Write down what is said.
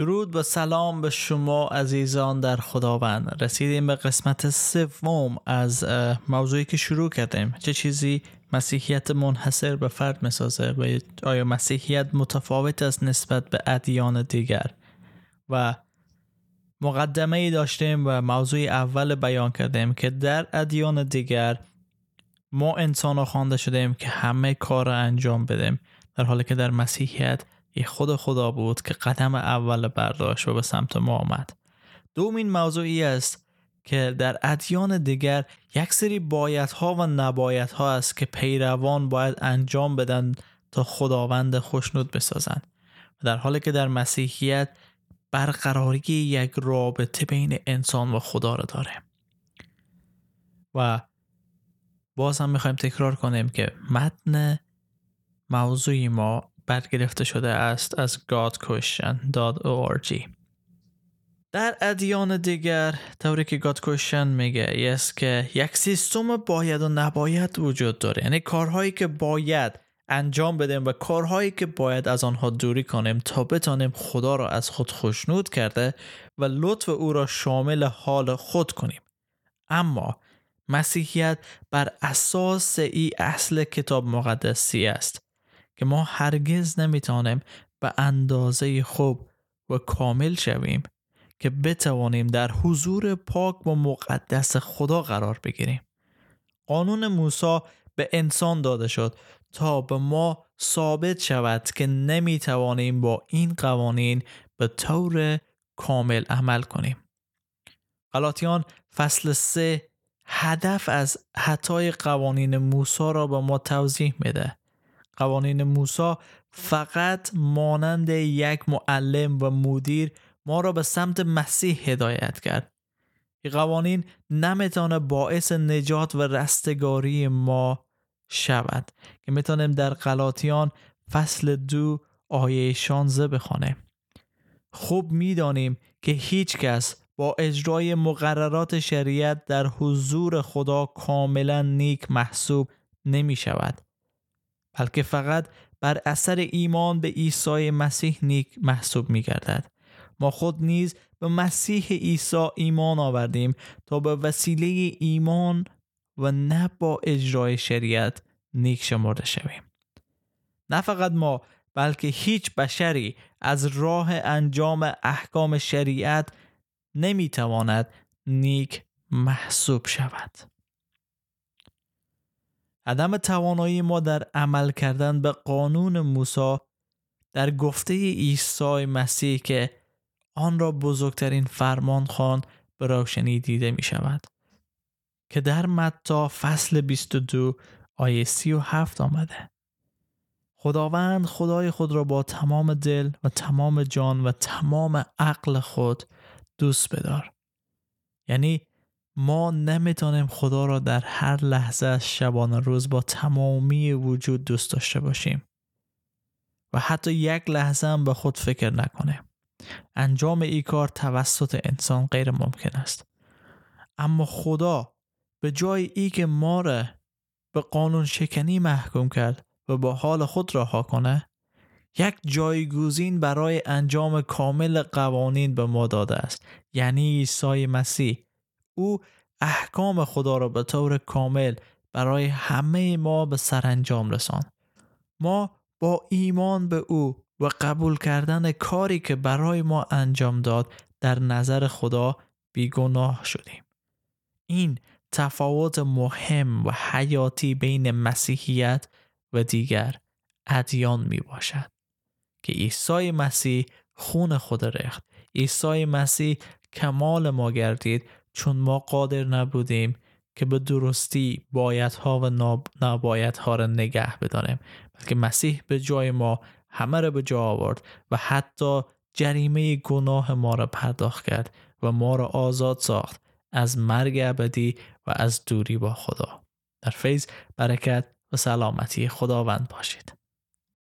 درود و سلام به شما عزیزان در خداوند. رسیدیم به قسمت سوم از موضوعی که شروع کردیم. چه چیزی مسیحیت منحصر به فرد می‌سازه و آیا مسیحیت متفاوت است نسبت به ادیان دیگر؟ و مقدمه ای داشتیم و موضوع اول بیان کردیم که در ادیان دیگر ما انسان خوانده شدیم که همه کار را انجام بدیم در حالی که در مسیحیت یه خود خدا بود که قدم اول برداشت و به سمت ما آمد. دومین موضوعی است که در ادیان دیگر یک سری بایدها و نبایدها است که پیروان باید انجام بدن تا خداوند خوشنود بسازند. و در حالی که در مسیحیت برقراری یک رابطه بین انسان و خدا را داره. و باز هم می‌خوایم تکرار کنیم که متن موضوعی ما برگرفته شده است از godquestion.org در ادیان دیگر طوری که God میگه است که یک سیستم باید و نباید وجود داره. یعنی کارهایی که باید انجام بدیم و کارهایی که باید از آنها دوری کنیم تا بتانیم خدا را از خود خوشنود کرده و لطف او را شامل حال خود کنیم. اما مسیحیت بر اساس ای اصل کتاب مقدسی است. که ما هرگز نمی‌تونیم به اندازه خوب و کامل شویم که بتوانیم در حضور پاک و مقدس خدا قرار بگیریم. قانون موسی به انسان داده شد تا به ما ثابت شود که نمی‌توانیم با این قوانین به طور کامل عمل کنیم. غلاطیان فصل 3 هدف از حتای قوانین موسی را به ما توضیح میده. قوانین موسی فقط مانند یک معلم و مدیر ما را به سمت مسیح هدایت کرد. این قوانین نمی‌تونه باعث نجات و رستگاری ما شود که می‌تونیم در غلاطیان فصل دو آیه 16 بخوانیم. خوب می‌دانیم که هیچ کس با اجرای مقررات شریعت در حضور خدا کاملا نیک محسوب نمی شود بلکه فقط بر اثر ایمان به عیسی مسیح نیک محسوب می گردد. ما خود نیز به مسیح عیسی ایمان آوردیم تا به وسیله ایمان و نه با اجرای شریعت نیک شمرده شویم. نه فقط ما بلکه هیچ بشری از راه انجام احکام شریعت نمی‌تواند نیک محسوب شود. عدم توانایی ما در عمل کردن به قانون موسی در گفته عیسی مسیح که آن را بزرگترین فرمان خوان به روشنی دیده می شود که در متا فصل 22 آیه 37 آمده. خداوند خدای خود را با تمام دل و تمام جان و تمام عقل خود دوست بدار. یعنی ما نمی‌تونیم خدا را در هر لحظه از شبانه روز با تمامی وجود دوست داشته باشیم و حتی یک لحظه هم به خود فکر نکنیم. انجام ای کار توسط انسان غیر ممکن است. اما خدا به جای ای که ما را به قانون شکنی محکوم کرد و با حال خود رها کنه یک جایگوزین برای انجام کامل قوانین به ما داده است. یعنی عیسی مسیح او احکام خدا را به طور کامل برای همه ما به سرانجام رسان ما با ایمان به او و قبول کردن کاری که برای ما انجام داد در نظر خدا بیگناه شدیم. این تفاوت مهم و حیاتی بین مسیحیت و دیگر ادیان می باشد که عیسی مسیح خون خود رخت عیسی مسیح کمال ما گردید چون ما قادر نبودیم که به درستی بایدها و نبایدها را نگه بدانیم بلکه مسیح به جای ما همه را به جا آورد و حتی جریمه گناه ما را پرداخت کرد و ما را آزاد ساخت از مرگ ابدی و از دوری با خدا. در فیض برکت و سلامتی خداوند باشید.